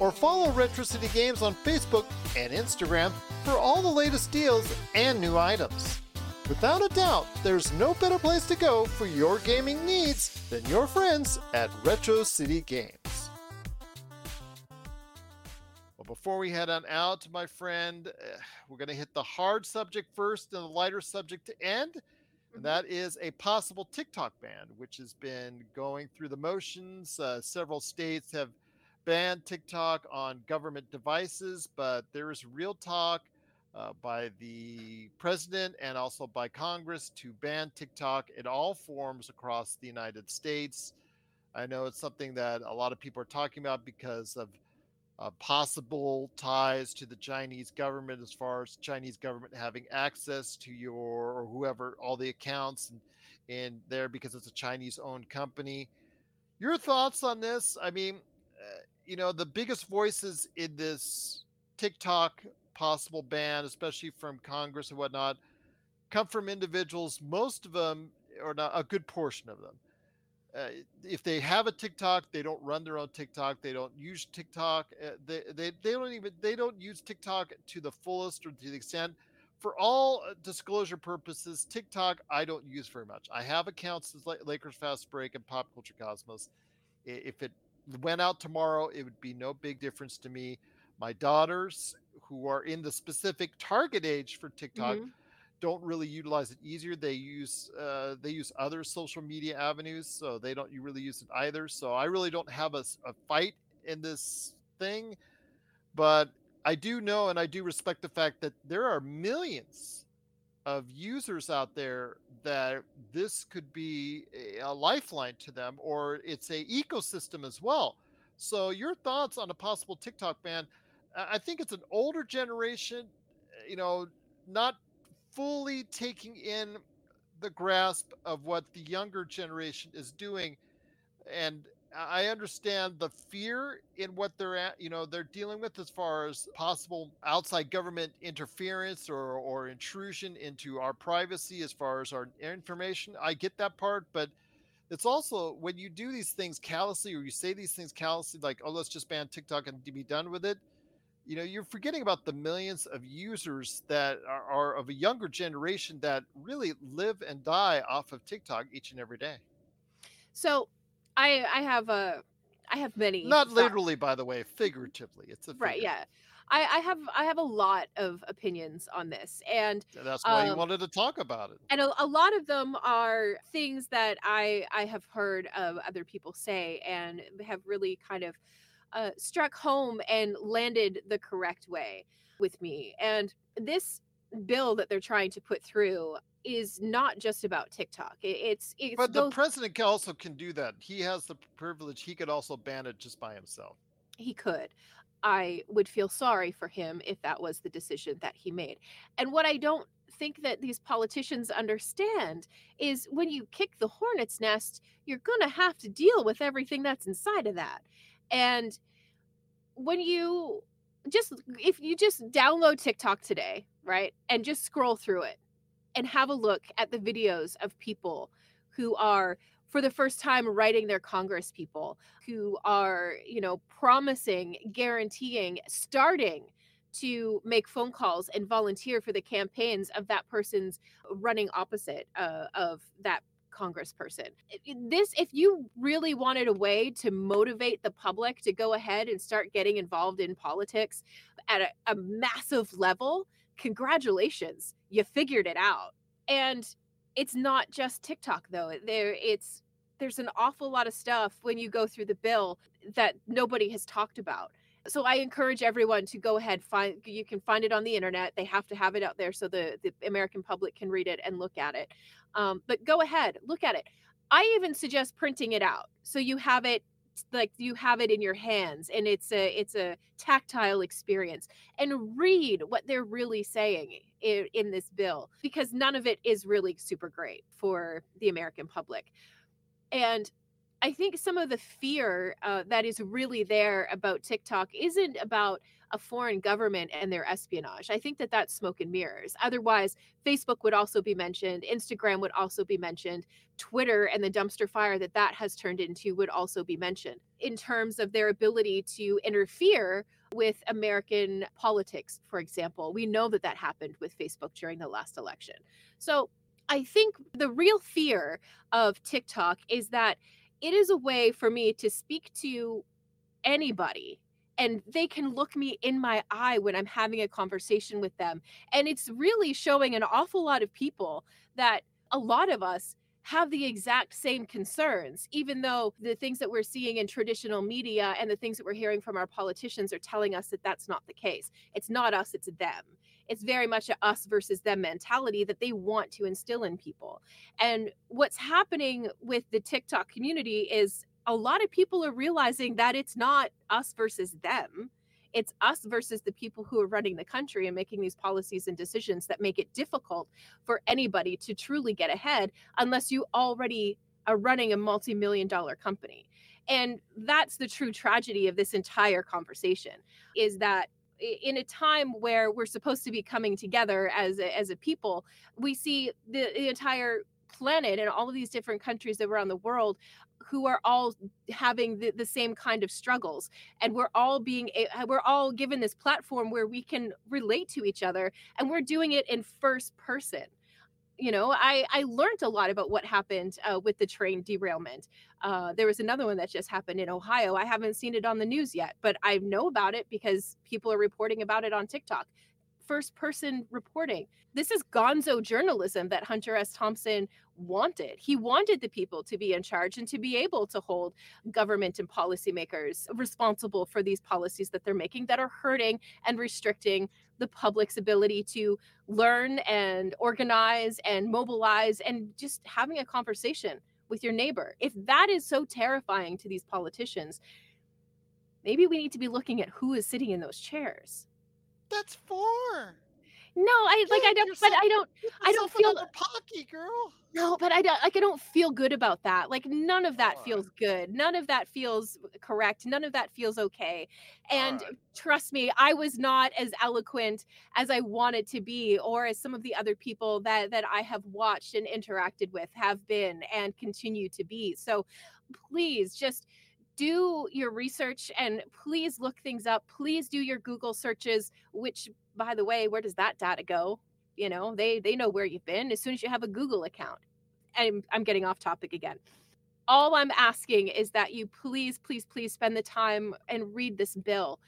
or follow Retro City Games on Facebook and Instagram for all the latest deals and new items. Without a doubt, there's no better place to go for your gaming needs than your friends at Retro City Games. Well, before we head on out, my friend, uh, we're going to hit the hard subject first and the lighter subject to end. And that is a possible TikTok ban, which has been going through the motions. Uh, several states have banned TikTok on government devices, but there is real talk uh, by the president and also by Congress to ban TikTok in all forms across the United States. I know it's something that a lot of people are talking about because of uh, possible ties to the Chinese government as far as Chinese government having access to your or whoever all the accounts and in there because it's a Chinese owned company. Your thoughts on this? I mean, uh, you know, the biggest voices in this TikTok possible ban, especially from Congress and whatnot, come from individuals, most of them, or not a good portion of them. Uh, if they have a TikTok, they don't run their own TikTok. They don't use TikTok. Uh, they, they, they don't even they don't use TikTok to the fullest or to the extent. For all uh, disclosure purposes, TikTok I don't use very much. I have accounts as like Lakers Fast Break and Pop Culture Cosmos. If it went out tomorrow, it would be no big difference to me. My daughters, who are in the specific target age for TikTok, mm-hmm. don't really utilize it easier. They use uh, they use other social media avenues, so they don't you really use it either. So I really don't have a, a fight in this thing, but I do know and I do respect the fact that there are millions of users out there that this could be a lifeline to them or it's a ecosystem as well. So your thoughts on a possible tiktok ban i think it's an older generation eh, you know not fully taking in the grasp of what the younger generation is doing and I understand the fear in what they're at, you know, they're dealing with as far as possible outside government interference or, or intrusion into our privacy as far as our information. I get that part, but it's also when you do these things callously or you say these things callously, like, oh, let's just ban TikTok and be done with it. You know, you're forgetting about the millions of users that are, are of a younger generation that really live and die off of TikTok each and every day. So I I have a I have many not thoughts. literally by the way figuratively it's a figure. right yeah I, I have I have a lot of opinions on this, and that's why um, you wanted to talk about it. And a, a, lot of them are things that I I have heard of other people say, and have really kind of uh, struck home and landed the correct way with me. And this bill that they're trying to put through is not just about TikTok. it's, it's but the president also can do that. He has the privilege. He could also ban it just by himself. He could. I would feel sorry for him if that was the decision that he made. And what I don't think that these politicians understand is when you kick the hornet's nest, you're going to have to deal with everything that's inside of that. And when you just if you just download TikTok today, right? And just scroll through it and have a look at the videos of people who are for the first time writing their congress people who are you know promising guaranteeing starting to make phone calls and volunteer for the campaigns of that person's running opposite uh, of that congressperson this if you really wanted a way to motivate the public to go ahead and start getting involved in politics at a, a massive level congratulations, you figured it out. And it's not just TikTok though. There it's there's an awful lot of stuff when you go through the bill that nobody has talked about. So I encourage everyone to go ahead find you can find it on the internet. They have to have it out there so the the American public can read it and look at it. Um, but go ahead, look at it. I even suggest printing it out so you have it like you have it in your hands and it's a it's a tactile experience and read what they're really saying in, in this bill because none of it is really super great for the American public. And I think some of the fear uh, that is really there about TikTok isn't about a foreign government and their espionage. I think that that's smoke and mirrors. Otherwise, Facebook would also be mentioned, Instagram would also be mentioned, Twitter and the dumpster fire that that has turned into would also be mentioned in terms of their ability to interfere with American politics, for example. We know that that happened with Facebook during the last election. So I think the real fear of TikTok is that it is a way for me to speak to anybody and they can look me in my eye when I'm having a conversation with them. And it's really showing an awful lot of people that a lot of us have the exact same concerns, even though the things that we're seeing in traditional media and the things that we're hearing from our politicians are telling us that that's not the case. It's not us, it's them. It's very much a us versus them mentality that they want to instill in people. And what's happening with the TikTok community is a lot of people are realizing that it's not us versus them. It's us versus the people who are running the country and making these policies and decisions that make it difficult for anybody to truly get ahead unless you already are running a multi million dollar company. And that's the true tragedy of this entire conversation is that in a time where we're supposed to be coming together as a, as a people, we see the, the entire planet and all of these different countries around the world who are all having the, the same kind of struggles. And we're all being we're all given this platform where we can relate to each other and we're doing it in first person you know i i learned a lot about what happened uh, with the train derailment uh, there was another one that just happened in ohio i haven't seen it on the news yet but i know about it because people are reporting about it on tiktok first person reporting. This is gonzo journalism that Hunter S. Thompson wanted. He wanted the people to be in charge and to be able to hold government and policymakers responsible for these policies that they're making that are hurting and restricting the public's ability to learn and organize and mobilize and just having a conversation with your neighbor. If that is so terrifying to these politicians, maybe we need to be looking at who is sitting in those chairs. That's four. No, I like I don't, but I don't, I don't feel pocky girl. No, but I don't like I don't feel good about that. Like none of that feels good. None of that feels correct. None of that feels okay. And right. trust me, I was not as eloquent as I wanted to be, or as some of the other people that that I have watched and interacted with have been and continue to be. So please just do your research and please look things up. Please do your Google searches, which by the way, where does that data go? You know, they they know where you've been as soon as you have a Google account. I'm I'm getting off topic again. All I'm asking is that you please, please, please spend the time and read this bill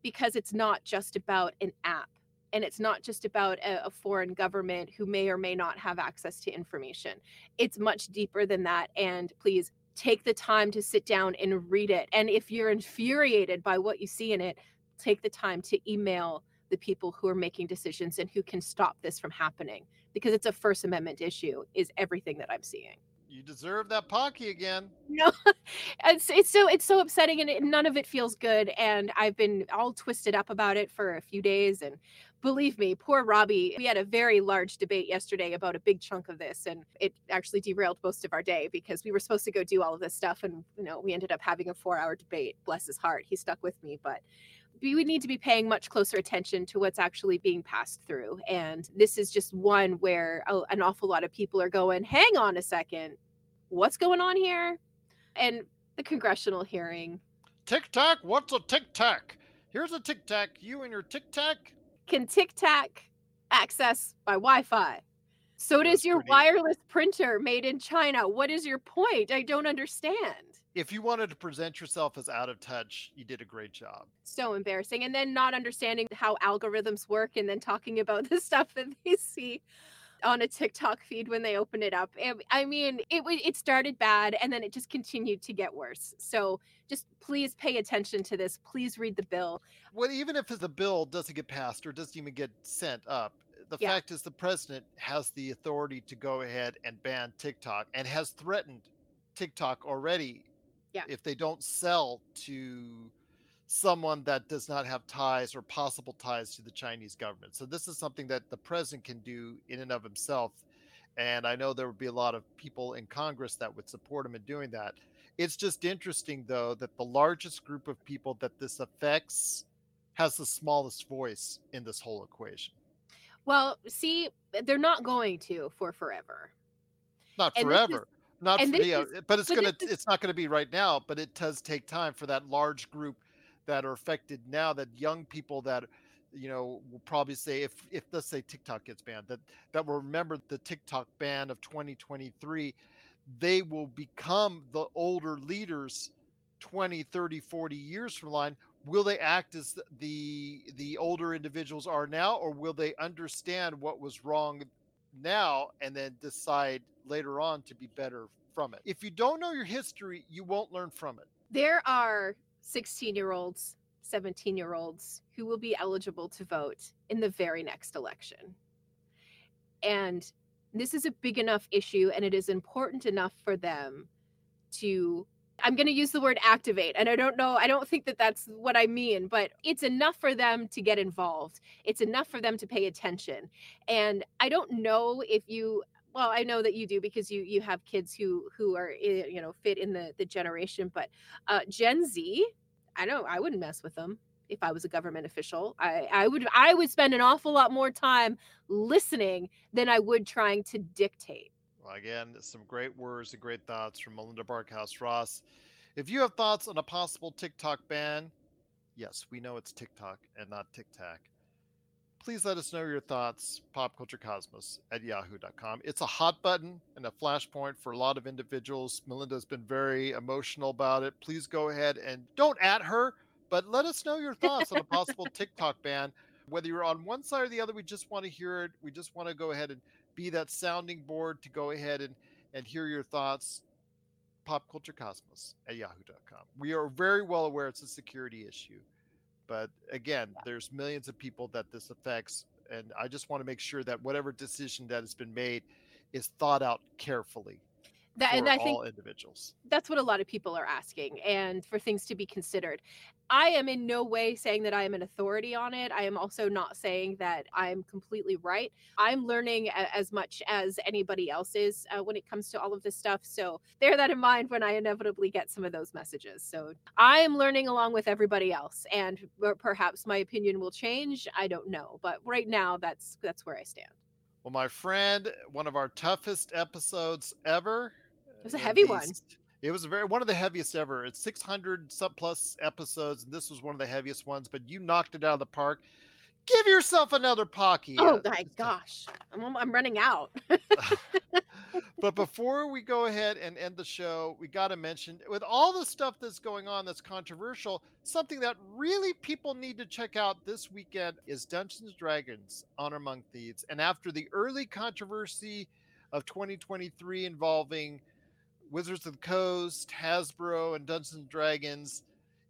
because it's not just about an app and it's not just about a, a, foreign government who may or may not have access to information. It's much deeper than that. And please take the time to sit down and read it. And if you're infuriated by what you see in it, take the time to email the people who are making decisions and who can stop this from happening because it's a First Amendment issue, is everything that I'm seeing. You deserve that pocky again. No, it's it's so it's so upsetting, and it, none of it feels good. And I've been all twisted up about it for a few days, and believe me, poor Robbie. We had a very large debate yesterday about a big chunk of this, and it actually derailed most of our day because we were supposed to go do all of this stuff, and you know, we ended up having a four-hour debate. Bless his heart, he stuck with me, but we would need to be paying much closer attention to what's actually being passed through. And this is just one where a, an awful lot of people are going, hang on a second, what's going on here? And the congressional hearing. Tic Tac, what's a tic tac? Here's a tic tac. You and your tic tac can Tic Tac access by Wi Fi. So does your pretty... wireless printer made in China. What is your point? I don't understand. If you wanted to present yourself as out of touch, you did a great job. So embarrassing. And then not understanding how algorithms work and then talking about the stuff that they see on a TikTok feed when they open it up. I mean, it it started bad and then it just continued to get worse. So just please pay attention to this. Please read the bill. Well, even if the bill doesn't get passed or doesn't even get sent up, the yeah. fact is the president has the authority to go ahead and ban TikTok and has threatened TikTok already Yeah. If they don't sell to someone that does not have ties or possible ties to the Chinese government. So this is something that the president can do in and of himself. And I know there would be a lot of people in Congress that would support him in doing that. It's just interesting, though, that the largest group of people that this affects has the smallest voice in this whole equation. Well, see, they're not going to for forever. Not And forever. Not and for, this yeah, uh, is- but it's but gonna is- it's not gonna be right now, but it does take time for that large group that are affected now that young people that you know will probably say if if let's say TikTok gets banned that that will remember the TikTok ban of 2023 they will become the older leaders 20 30 40 years from line. Will they act as the the older individuals are now or will they understand what was wrong now and then decide later on to be better from it if you don't know your history you won't learn from it There are 16 year olds, 17 year olds who will be eligible to vote in the very next election. And this is a big enough issue and it is important enough for them to I'm going to use the word activate and I don't know I don't think that that's what I mean but it's enough for them to get involved. It's enough for them to pay attention. And I don't know if you well I know that you do because you you have kids who who are eh, you know fit in the the generation but uh Gen Z I don't I wouldn't mess with them if I was a government official. I I would I would spend an awful lot more time listening than I would trying to dictate again, some great words and great thoughts from Melinda Barkhouse Ross. If you have thoughts on a possible TikTok ban, yes, we know it's TikTok and not TikTok. Please let us know your thoughts, popculturecosmos at yahoo.com. It's a hot button and a flashpoint for a lot of individuals. Melinda's been very emotional about it. Please go ahead and don't at her, but let us know your thoughts on a possible TikTok ban. Whether you're on one side or the other, we just want to hear it. We just want to go ahead and be that sounding board to go ahead and, and hear your thoughts. Popculturecosmos at yahoo.com. We are very well aware it's a security issue. But again, there's millions of people that this affects. And I just want to make sure that whatever decision that has been made is thought out carefully that and I think individuals. that's what a lot of people are asking and for things to be considered. I am in no way saying that I am an authority on it. I am also not saying that I'm completely right. I'm learning a- as much as anybody else is uh, when it comes to all of this stuff. So bear that in mind when I inevitably get some of those messages. So I am learning along with everybody else, and perhaps my opinion will change. I don't know, but right now that's that's where I stand. Well, my friend, one of our toughest episodes ever. It was a uh, heavy one. It was very one of the heaviest ever. It's 600 sub plus episodes, and this was one of the heaviest ones. But you knocked it out of the park. Give yourself another Pocky. Oh my gosh, I'm, I'm running out. but before we go ahead and end the show, we got to mention with all the stuff that's going on that's controversial, something that really people need to check out this weekend is Dungeons Dragons Honor Among Thieves. And after the early controversy of 2023 involving Wizards of the Coast, Hasbro, and Dungeons and Dragons,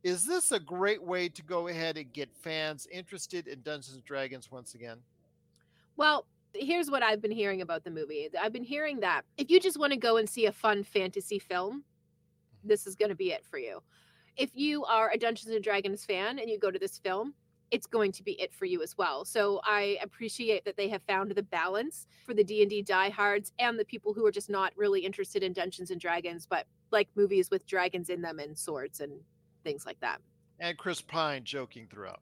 is this a great way to go ahead and get fans interested in Dungeons and Dragons once again? Well, here's what I've been hearing about the movie. I've been hearing that if you just want to go and see a fun fantasy film, mm-hmm. this is going to be it for you. If you are a Dungeons and Dragons fan and you go to this film, it's going to be it for you as well. So I appreciate that they have found the balance for the D&D diehards and the people who are just not really interested in Dungeons and Dragons but like movies with dragons in them and swords and things like that. And Chris Pine joking throughout.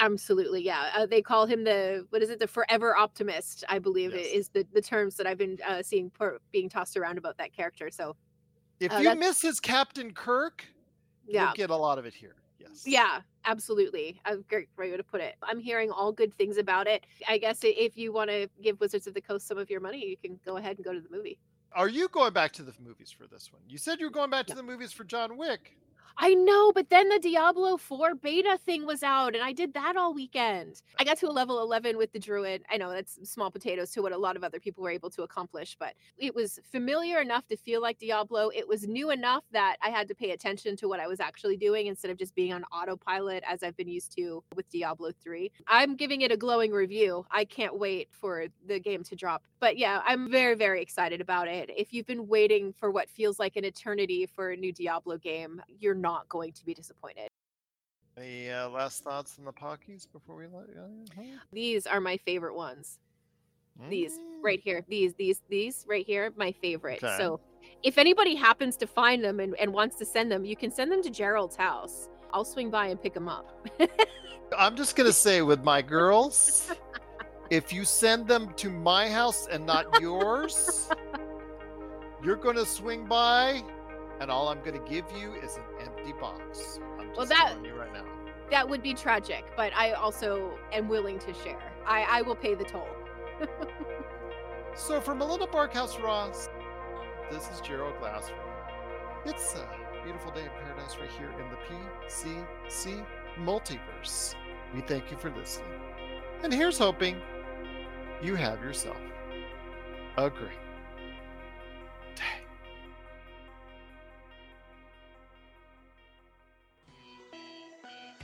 Absolutely, yeah. Uh, they call him the what is it? The forever optimist, I believe, Yes. is the the terms that I've been uh, seeing per, being tossed around about that character. So If Uh, you miss his Captain Kirk, yeah, you'll get a lot of it here. Yes. yeah, absolutely. A great way to put it. I'm hearing all good things about it. I guess if you want to give Wizards of the Coast some of your money, you can go ahead and go to the movie. Are you going back to the movies for this one? You said you were going back to the movies for John Wick. I know, but then the Diablo 4 beta thing was out and I did that all weekend. I got to a level 11 with the druid. I know that's small potatoes to what a lot of other people were able to accomplish, but it was familiar enough to feel like Diablo. It was new enough that I had to pay attention to what I was actually doing instead of just being on autopilot as I've been used to with Diablo 3. I'm giving it a glowing review. I can't wait for the game to drop. But yeah, I'm very, very excited about it. If you've been waiting for what feels like an eternity for a new Diablo game, you're not going to be disappointed. Any uh, last thoughts on the Pockies before we let you? Uh, these are my favorite ones. Mm. These right here. These, these, these right here, my favorite. Okay. So if anybody happens to find them and, and wants to send them, you can send them to Gerald's house. I'll swing by and pick them up. I'm just going to say with my girls, if you send them to my house and not yours, you're going to swing by and all I'm going to give you is an empty box. I'm well, that you right now. That would be tragic, but I also am willing to share. I, I will pay the toll. so for Melinda Barkhouse Ross, this is Gerald Glassford. It's a beautiful day in paradise right here in the PCC multiverse. We thank you for listening. And here's hoping you have yourself a great